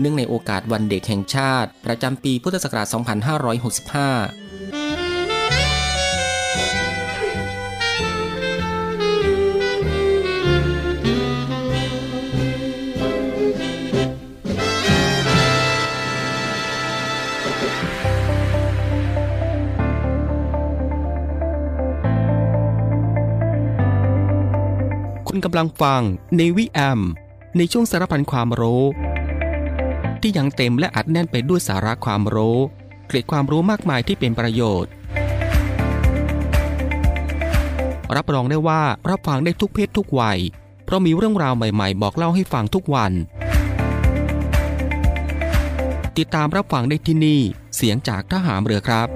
เนื่องในโอกาสวันเด็กแห่งชาติ ประจำปีพุทธศักราช 2565คุณกำลังฟังในวิแอม ในช่วงสารพันความรู้ ที่ยังเต็มและอัดแน่นไปด้วยสาระความรู้เกร็ดความรู้มากมายที่เป็นประโยชน์ รับรองได้ว่ารับฟังได้ทุกเพศทุกวัย เพราะมีเรื่องราวใหม่ๆ บอกเล่าให้ฟังทุกวัน ติดตามรับฟังได้ที่นี่ เสียงจากทหามเรือครับ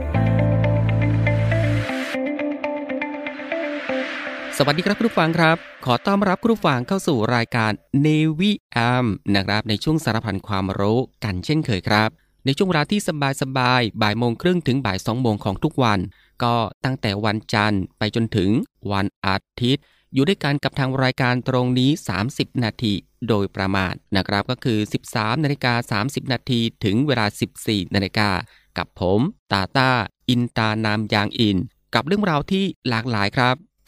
สวัสดีครับคุณผู้ฟังครับ ขอต้อนรับคุณฟังเข้าสู่รายการ Navy AM นะครับในช่วงสารพันความรู้กันเช่นเคยครับ ในช่วงเวลาที่สบายสบายบ่ายโมงครึ่งถึงบ่ายสองโมงของทุกวัน ก็ตั้งแต่วันจันทร์ไปจนถึงวันอาทิตย์ อยู่ด้วยกันกับทางรายการตรงนี้ 30 นาทีโดยประมาณนะครับก็คือ 13นาฬิกา30 นาทีถึงเวลา 14นาฬิกากับผม ตาตาอินตานามยางอิน กับเรื่องราวที่หลากหลายครับ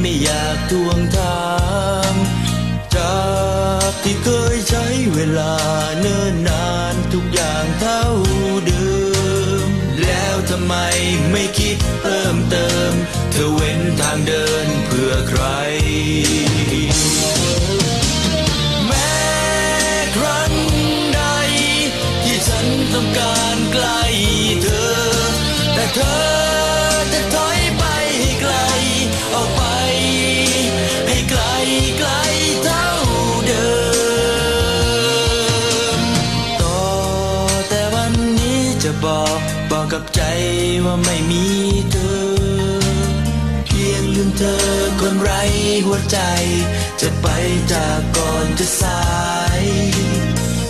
ไม่อยากทวง บอกบอกกับใจว่าไม่มีเธอ เพียงลืมเธอคนไร้หัวใจ จะไปจากก่อนจะสาย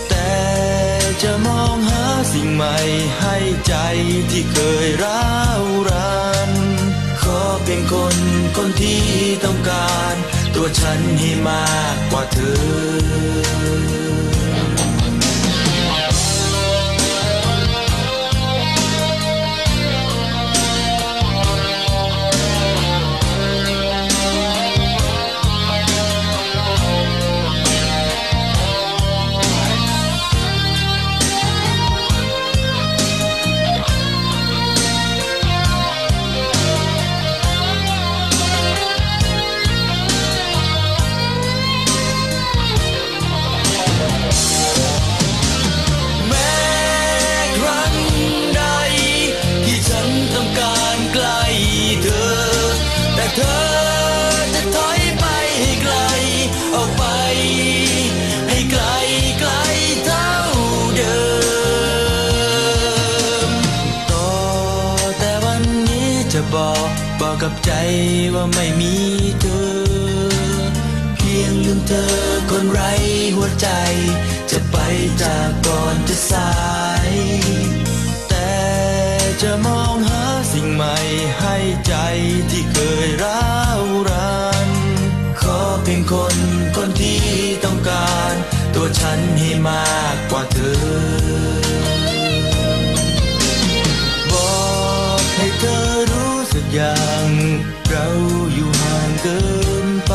แต่จะมองหาสิ่งใหม่ให้ใจที่เคยร้าวรัน ขอเป็นคนคนที่ต้องการ ตัวฉันให้มากกว่าเธอ บอกกับใจว่าไม่มีเธอ เพียงลืมเธอคนไร้หัวใจ จะไปจากก่อนจะสาย แต่จะมองหาสิ่งใหม่ให้ใจที่เคยร้าวรันขอเพียงคนคนที่ต้องการ ตัวฉันให้มากกว่าเธอ อย่างเราอยู่ห่างเกินไป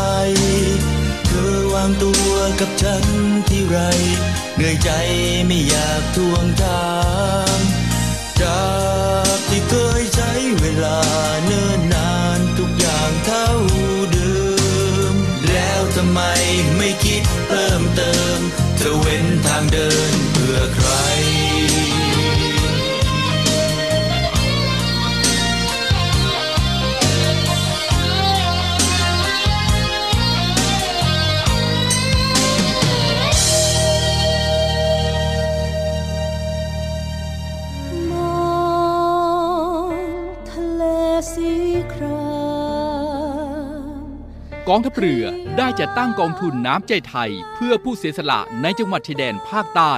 เธอวางตัวกับฉันที่ไร เหนื่อยใจไม่อยากทวงถามจากที่เคยใช้เวลาเนิ่นนานทุกอย่างเท่าเดิม แล้วทำไมไม่คิดเพิ่มเติม เธอเว้นทางเดินเพื่อใคร กองทัพเรือได้จัดตั้งกองทุนน้ำใจไทย เพื่อผู้เสียสละในจังหวัดชายแดนภาคใต้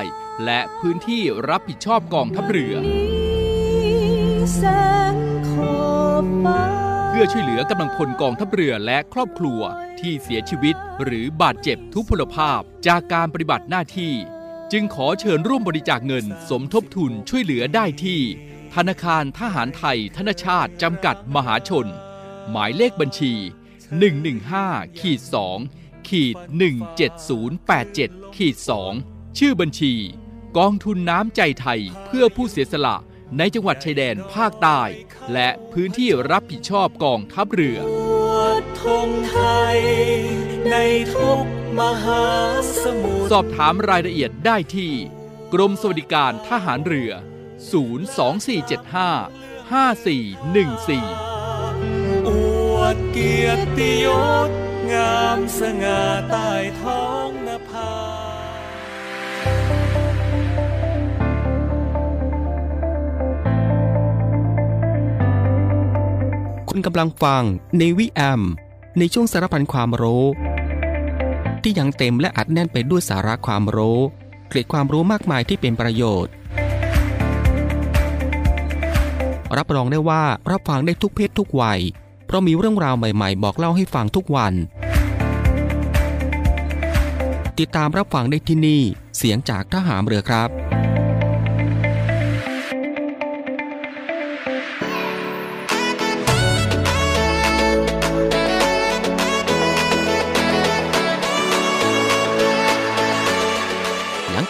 และพื้นที่รับผิดชอบกองทัพเรือ เพื่อช่วยเหลือกำลังพลกองทัพเรือและครอบครัวที่เสียชีวิต หรือบาดเจ็บทุพพลภาพจากการปฏิบัติหน้าที่ จึงขอเชิญร่วมบริจาคเงินสมทบทุนช่วยเหลือได้ที่ ธนาคารทหารไทย ธนชาติจำกัดมหาชน หมายเลขบัญชี 115ขีด2ขีด17087ขีด2ชื่อบัญชี กองทุนน้ำใจไทยเพื่อผู้เสียสละในจังหวัดชายแดนภาคใต้ และพื้นที่รับผิดชอบกองทัพเรือธงไทยในทุกมหาสมุทรสอบถามรายละเอียดได้ที่ กรมสวัสดิการทหารเรือ 02475 5414อว ดเกียรติยศงามสง่าใต้ท้องนภาคุณกำลังฟังในวิแอม ในช่วงสารพันความรู้ ที่ยังเต็มและอัดแน่นไปด้วยสาระความรู้เกร็ดความรู้มากมายที่เป็นประโยชน์ รับรองได้ว่ารับฟังได้ทุกเพศทุกวัย เรามีเรื่องราวใหม่ๆ บอกเล่าให้ฟังทุกวัน ติดตามรับฟังได้ที่นี่ เสียงจากทหามเรือครับ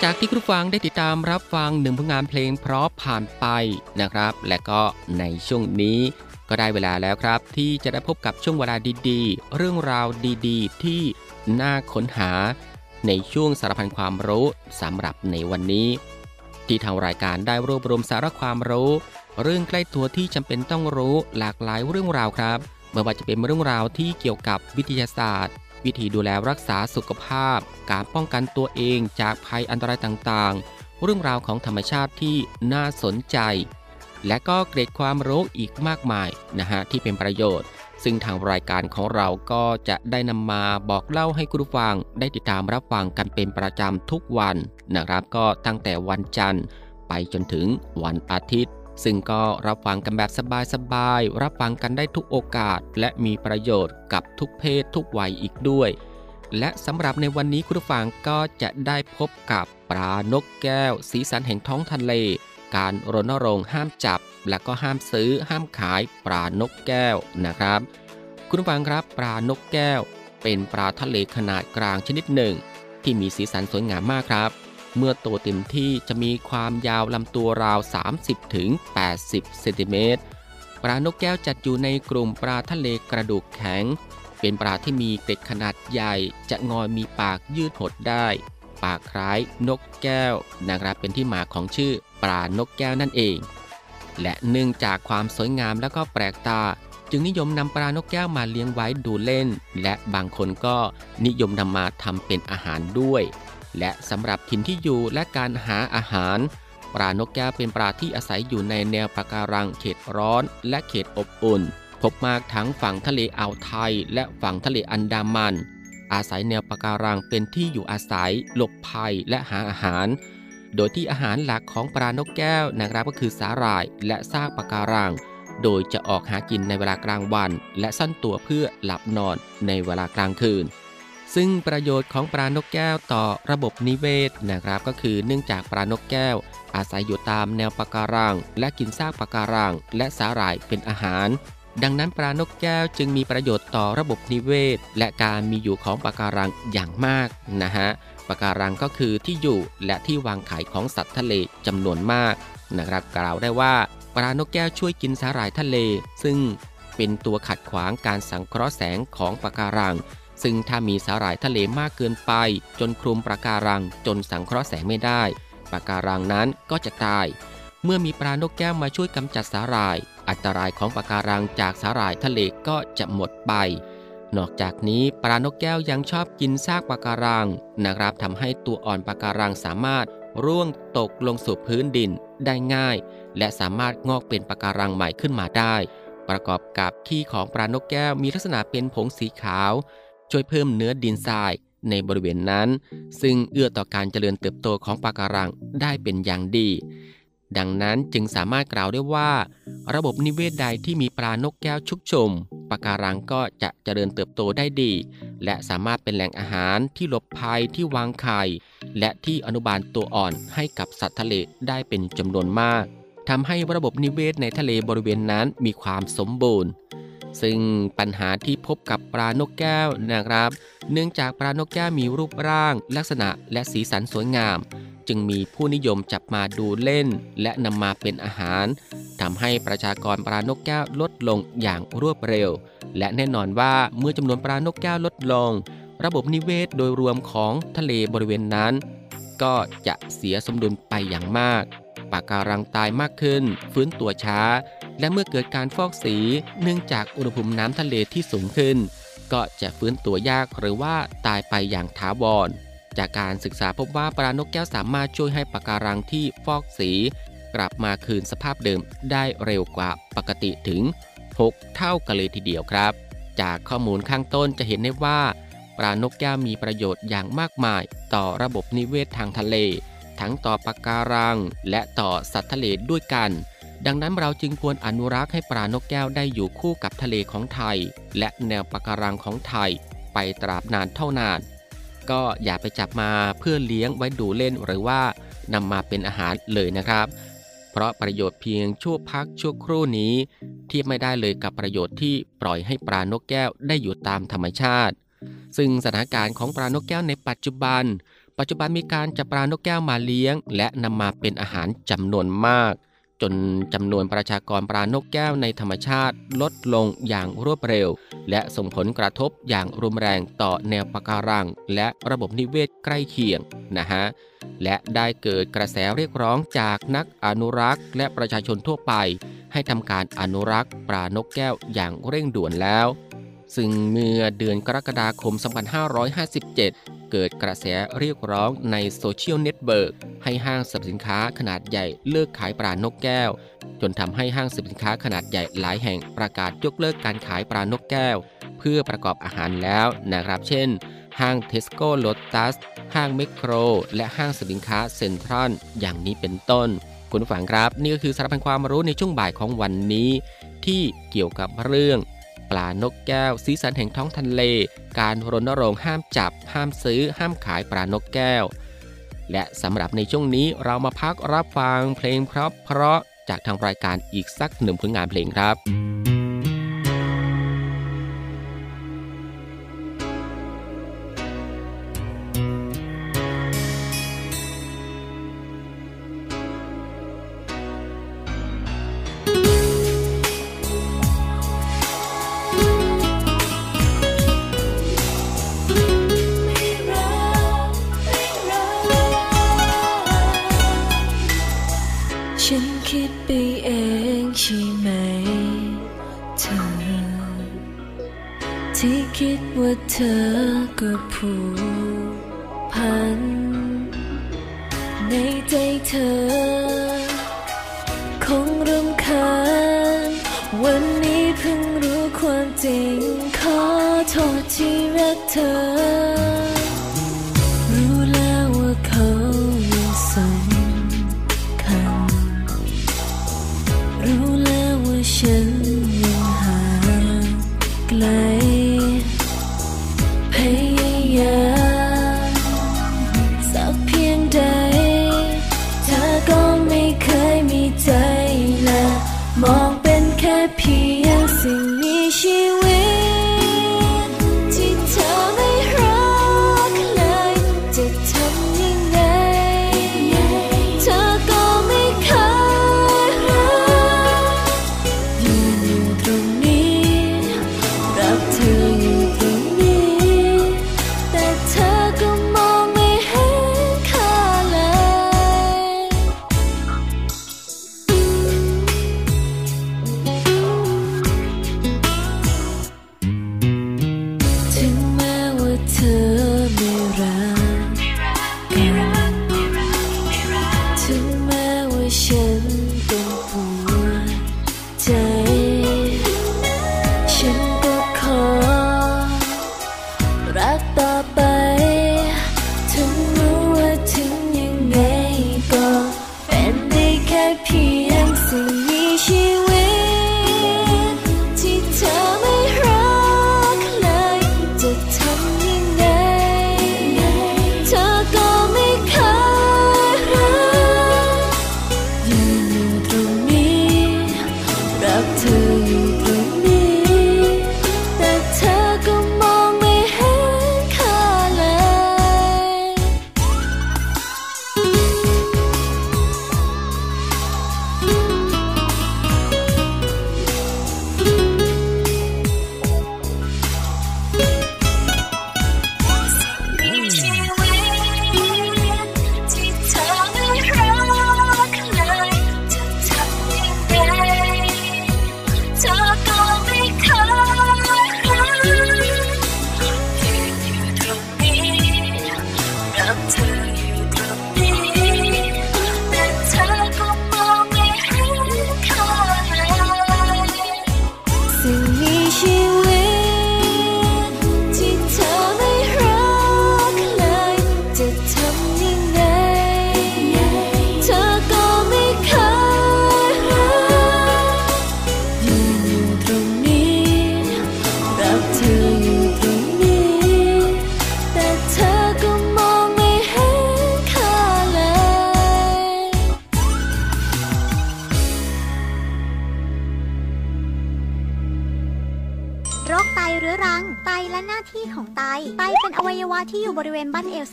จากที่คุณฟังได้ติดตามรับฟังหนึ่งผลงานเพลงเพราะผ่านไปนะครับ และก็ในช่วงนี้ ก็ได้เวลาแล้วครับ ที่จะได้พบกับช่วงเวลาดีๆ เรื่องราวดีๆ ที่น่าค้นหา ในช่วงสารพันความรู้สำหรับในวันนี้ ที่ทางรายการได้รวบรวมสาระความรู้ เรื่องใกล้ตัวที่จำเป็นต้องรู้หลากหลายเรื่องราวครับไม่ว่าจะเป็นเรื่องราวที่เกี่ยวกับวิทยาศาสตร์ วิธีดูแลรักษาสุขภาพ การป้องกันตัวเองจากภัยอันตรายต่างๆ เรื่องราวของธรรมชาติที่น่าสนใจ และก็เกร็ดความรู้อีกมากมายนะฮะที่เป็นประโยชน์ ซึ่งทางรายการของเราก็จะได้นำมาบอกเล่าให้คุณผู้ฟังได้ติดตามรับฟังกันเป็นประจำทุกวันนะครับ ก็ตั้งแต่วันจันทร์ ไปจนถึงวันอาทิตย์ ซึ่งก็รับฟังกันแบบสบายๆรับฟังกันได้ทุกโอกาส และมีประโยชน์กับทุกเพศทุกวัยอีกด้วย และสำหรับในวันนี้คุณผู้ฟังก็จะได้พบกับปลานกแก้ว สีสันแห่งท้องทะเล การรณรงค์ห้ามจับ และก็ห้ามซื้อห้ามขายปลานกแก้วนะครับ คุณฟังครับปลานกแก้ว เป็นปลาทะเลขนาดกลางชนิดหนึ่ง ที่มีสีสันสวยงามมากครับ เมื่อโตเต็มที่จะมีความยาวลำตัวราว30ถึงเซนติเมตรปลานกแก้วจัดอยู่ในกลุ่มปลาทะเลกระดูกแข็ง เป็นปลาที่มีเกล็ดขนาดใหญ่ จะงอยมีปากยืดหดได้ ปากคล้ายนกแก้วนะครับเป็นที่มาของชื่อ ปลานกแก้วนั่นเอง และเนื่องจากความสวยงามและก็แปลกตา จึงนิยมนำปลานกแก้วมาเลี้ยงไว้ดูเล่น และบางคนก็นิยมนำมาทำเป็นอาหารด้วย และสำหรับถิ่นที่อยู่และการหาอาหาร ปลานกแก้วเป็นปลาที่อาศัยอยู่ในแนวปะการังเขตร้อน และเขตอบอุ่น พบมากทั้งฝั่งทะเลอ่าวไทย และฝั่งทะเลอันดามันอาศัยแนวปะการังเป็นที่อยู่อาศัย หลบภัยและหาอาหาร โดยที่อาหารหลักของปลานกแก้วนะครับก็คือสาหร่ายและซากปะการัง โดยจะออกหากินในเวลากลางวัน และซ่อนตัวเพื่อหลับนอนในเวลากลางคืน ซึ่งประโยชน์ของปลานกแก้วต่อระบบนิเวศนะครับก็คือเนื่องจากปลานกแก้ว อาศัยอยู่ตามแนวปะการัง และกินซากปะการัง และสาหร่ายเป็นอาหารดังนั้นปลานกแก้วจึงมีประโยชน์ต่อระบบนิเวศ และการมีอยู่ของปะการังอย่างมากนะฮะ ปะการังก็คือที่อยู่และที่วางไข่ของสัตว์ทะเลจำนวนมากนะครับกล่าวได้ว่าปลานกแก้วช่วยกินสาหร่ายทะเล ซึ่งเป็นตัวขัดขวางการสังเคราะห์แสงของปะการัง ซึ่งถ้ามีสาหร่ายทะเลมากเกินไป จนคลุมปะการังจนสังเคราะห์แสงไม่ได้ปะการังนั้นก็จะตาย เมื่อมีปลานกแก้วมาช่วยกำจัดสาหร่าย อันตรายของปะการังจากสาหร่ายทะเลก็จะหมดไป นอกจากนี้ปลานกแก้วยังชอบกินซากปะการังนะครับทำให้ตัวอ่อนปะการังสามารถร่วงตกลงสู่พื้นดินได้ง่าย และสามารถงอกเป็นปะการังใหม่ขึ้นมาได้ ประกอบกับขี้ของปลานกแก้วมีลักษณะเป็นผงสีขาว ช่วยเพิ่มเนื้อดินทรายในบริเวณนั้น ซึ่งเอื้อต่อการเจริญเติบโตของปะการังได้เป็นอย่างดี ดังนั้นจึงสามารถกล่าวได้ว่า ระบบนิเวศใดที่มีปลานกแก้วชุกชุมปะการังก็จะเจริญเติบโตได้ดี และสามารถเป็นแหล่งอาหารที่หลบภัยที่วางไข่และที่อนุบาลตัวอ่อนให้กับสัตว์ทะเลได้เป็นจำนวนมากทำให้ระบบนิเวศในทะเลบริเวณนั้นมีความสมบูรณ์ ซึ่งปัญหาที่พบกับปลานกแก้วนะครับ เนื่องจากปลานกแก้วมีรูปร่าง ลักษณะและสีสันสวยงาม จึงมีผู้นิยมจับมาดูเล่น และนำมาเป็นอาหารทำให้ประชากรปลานกแก้วลดลงอย่างรวดเร็ว และแน่นอนว่าเมื่อจำนวนปลานกแก้วลดลง ระบบนิเวศโดยรวมของทะเลบริเวณนั้น ก็จะเสียสมดุลไปอย่างมากปะการังตายมากขึ้น ฟื้นตัวช้า และเมื่อเกิดการฟอกสีเนื่องจากอุณหภูมิน้ำทะเลที่สูงขึ้น ก็จะฟื้นตัวยากหรือว่าตายไปอย่างถาวร จากการศึกษาพบว่าปลานกแก้วสามารถช่วยให้ปะการังที่ฟอกสี กลับมาคืนสภาพเดิมได้เร็วกว่าปกติถึง 6 เท่ากันเลยทีเดียวครับ จากข้อมูลข้างต้นจะเห็นได้ว่า ปลานกแก้วมีประโยชน์อย่างมากมาย ต่อระบบนิเวศทางทะเล ทั้งต่อปะการัง และต่อสัตว์ทะเลด้วยกัน ดังนั้นเราจึงควรอนุรักษ์ให้ปลานกแก้วได้อยู่คู่กับทะเลของไทย และแนวปะการังของไทย ไปตราบนานเท่านาน ก็อย่าไปจับมาเพื่อเลี้ยงไว้ดูเล่นหรือว่านำมาเป็นอาหารเลยนะครับ เพราะประโยชน์เพียงชั่วพักชั่วครู่นี้เทียบไม่ได้เลยกับประโยชน์ที่ปล่อยให้ปลานกแก้วได้อยู่ตามธรรมชาติ ซึ่งสถานการณ์ของปลานกแก้วในปัจจุบัน ปัจจุบันมีการจับปลานกแก้วมาเลี้ยง และนำมาเป็นอาหารจำนวนมาก จนจำนวนประชากรปลานกแก้วในธรรมชาติลดลงอย่างรวดเร็ว และส่งผลกระทบอย่างรุนแรงต่อแนวปะการัง และระบบนิเวศใกล้เคียงนะฮะและได้เกิดกระแสเรียกร้องจากนักอนุรักษ์และประชาชนทั่วไป ให้ทำการอนุรักษ์ปลานกแก้วอย่างเร่งด่วนแล้ว ซึ่งเมื่อเดือนกรกฎาคม 2557 เกิดกระแสเรียกร้องในโซเชียลเน็ตเวิร์กให้ห้างสรรพสินค้าขนาดใหญ่เลิกขายปลานกแก้ว จนทำให้ห้างสรรพสินค้าขนาดใหญ่หลายแห่งประกาศยกเลิกการขายปลานกแก้ว เพื่อประกอบอาหารแล้วนะครับ เช่น ห้างเทสโก้โลตัสห้างเมคโคร และห้างสรรพสินค้าเซ็นทรัลอย่างนี้เป็นต้นคุณผู้ฟังครับ นี่ก็คือสารพันความรู้ในช่วงบ่ายของวันนี้ ที่เกี่ยวกับเรื่อง ปลานกแก้ว สีสันแห่งท้องทะเล การรณรงค์ห้ามจับ ห้ามซื้อ ห้ามขายปลานกแก้ว และสำหรับในช่วงนี้เรามาพักรับฟังเพลงเพราะเพราะๆจากทางรายการอีกสักหนึ่งผลงานเพลงครับัน ในใจเธอ คงรำคาญวันนี้เพิ่งรู้ความจริง ขอโทษที่รักเธอ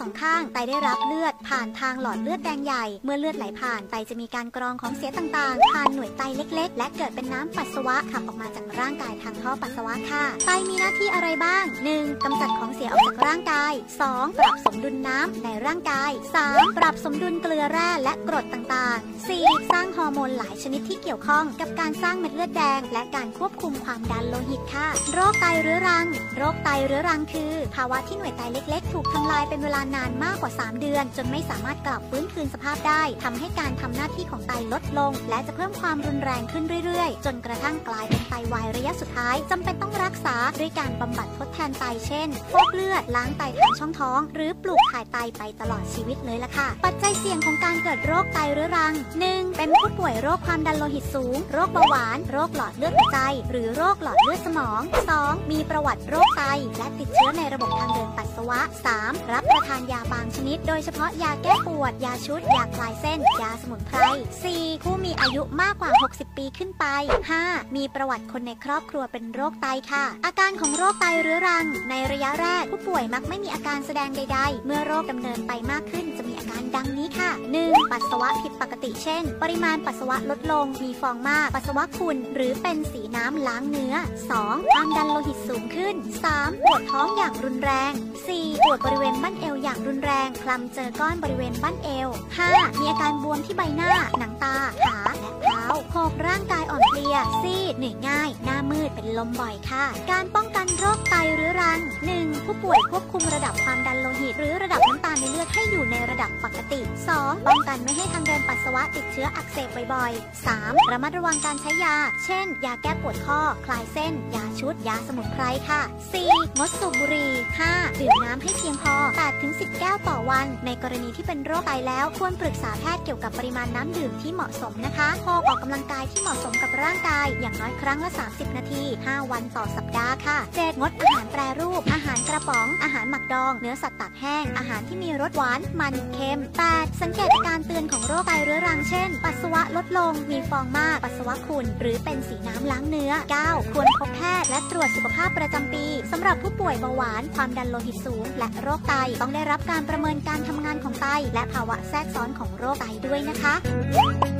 สองข้างไตได้รับเลือด ผ่านทางหลอดเลือดแดงใหญ่ เมื่อเลือดไหลผ่านไตจะมีการกรองของเสียต่างๆ ผ่านหน่วยไตเล็ก ๆ และเกิดเป็นน้ำปัสสาวะขับออกมาจากร่างกายทางท่อปัสสาวะค่ะ ไตมีหน้าที่อะไรบ้าง 1. กำจัดของเสียออกจากร่างกาย 2. ปรับสมดุลน้ำในร่างกาย 3. ปรับสมดุลเกลือแร่และกรดต่างๆ 4. สร้างฮอร์โมนหลายชนิดที่เกี่ยวข้องกับการสร้างเม็ดเลือดแดง และการควบคุมความดันโลหิตค่ะ โรคไตเรื้อรัง โรคไตเรื้อรังคือ ภาวะที่หน่วยไตเล็ก ๆ ถูกทำลายเป็นเวลานานมากกว่า 3 เดือน จนไม่สามารถกลับฟื้นคืนสภาพได้ทำให้การทำหน้าที่ของไตลดลง และจะเพิ่มความรุนแรงขึ้นเรื่อยๆ จนกระทั่งกลายเป็นไตวายระยะสุดท้ายจำเป็นต้องรักษาด้วยการบำบัดทดแทนไตเช่นฟอกเลือดล้างไตทางช่องท้อง หรือปลูกถ่ายไตไปตลอดชีวิตเลยล่ะค่ะ ปัจจัยเสี่ยงของการเกิดโรคไตเรื้อรัง 1. เป็นผู้ป่วยโรคความดันโลหิตสูง โรคเบาหวาน โรคหลอดเลือดหัวใจ หรือโรคหลอดเลือดสมอง 2. มีประวัติโรคไต และติดเชื้อในระบบทางเดินปัสสาวะ 3. รับประทานยาบางชนิด โดยเฉพาะยาาแก้ปวด ยาชุด ยาคลายเส้น ยาสมุนไพร 4. ผู้มีอายุมากกว่า 60 ปีขึ้นไป 5. มีประวัติคนในครอบครัวเป็นโรคไตค่ะ อาการของโรคไตเรื้อรัง ในระยะแรก ผู้ป่วยมักไม่มีอาการแสดงใด ๆ เมื่อโรคดำเนินไปมากขึ้นจะมีอาการดังนี้ค่ะ 1. ปัสสาวะผิดปกติเช่น ปริมาณปัสสาวะลดลง มีฟองมาก ปัสสาวะขุ่นหรือเป็นสีน้ำล้างเนื้อ 2. ความดันโลหิตสูงขึ้น 3. ปวดท้องอย่างรุนแรง 4. ปวดบริเวณบั้นเอวอย่างรุนแรงคลำเจอก้อนบริเวณบั้นเอว 5. มีอาการบวมที่ใบหน้า หนังตา ขา และเท้า 6. ร่างกายอ่อนเพลีย ซีดเหนื่อยง่าย หน้ามืดเป็นลมบ่อยค่ะ การป้องกันโรคไตเรื้อรัง 1. ผู้ป่วยควบคุมระดับความดันโลหิต หรือระดับน้ำตาลในเลือดให้อยู่ในระดับปกติ 2. ป้องกันไม่ให้ทางเดินปัสสาวะติดเชื้ออักเสบบ่อยๆ 3. ระมัดระวังการใช้ยา เช่น ยาแก้ปวดข้อ คลายเส้น ยาชุด ยาสมุนไพรค่ะ 4. งดสูบบุหรี่ 5. ดื่มน้ำให้เพียงพอ 8-10 แก้วต่อวัน ในกรณีที่เป็นโรคไตแล้วควรปรึกษาแพทย์เกี่ยวกับปริมาณน้ำดื่มที่เหมาะสมนะคะ 6 ออกกำลังกายที่เหมาะสมกับร่างกายอย่างน้อยครั้งละ 30 นาที 5 วันต่อสัปดาห์ค่ะ 7. งดอาหารแปรรูป อาหารกระป๋อง อาหารหมักดอง เนื้อสัตว์ตากแห้ง อาหารที่มีรสหวาน มัน เค็ม 8. สังเกตอาการเตือนของโรคไตเรื้อรังเช่น ปัสสาวะลดลง มีฟองมาก ปัสสาวะขุ่น หรือเป็นสีน้ำล้างเนื้อ 9. ควรพบแพทย์และตรวจสุขภาพประจำปีสำหรับผู้ป่วยเบาหวาน ความดันโลหิตสูง และโรคไต ต้องได้รับการประเมินการทำงานของไต และภาวะแทรกซ้อนของโรคไตด้วยนะคะ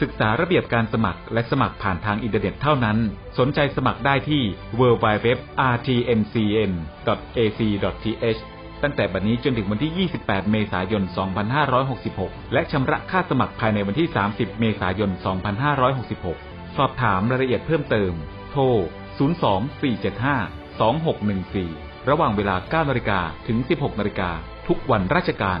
ศึกษาระเบียบการสมัครและสมัครผ่านทางอินเทอร์เน็ตเท่านั้น สนใจสมัครได้ที่ www.rtncn.ac.th ตั้งแต่บัดนี้จนถึงวันที่ 28 เมษายน 2566 และชำระค่าสมัครภายในวันที่ 30 เมษายน 2566 สอบถามรายละเอียดเพิ่มเติม โทร 024752614 ระหว่างเวลา 9นาฬิกาถึง 16นาฬิกาทุกวันราชการ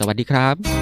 สวัสดีครับ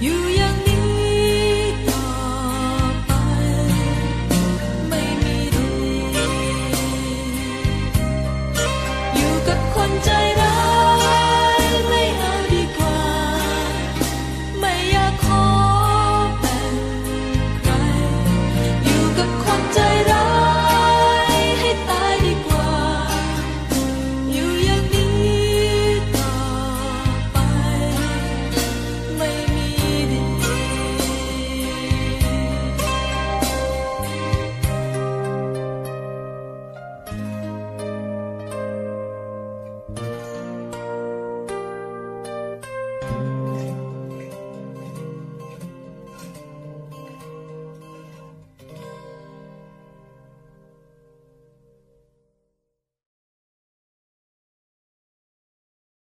有。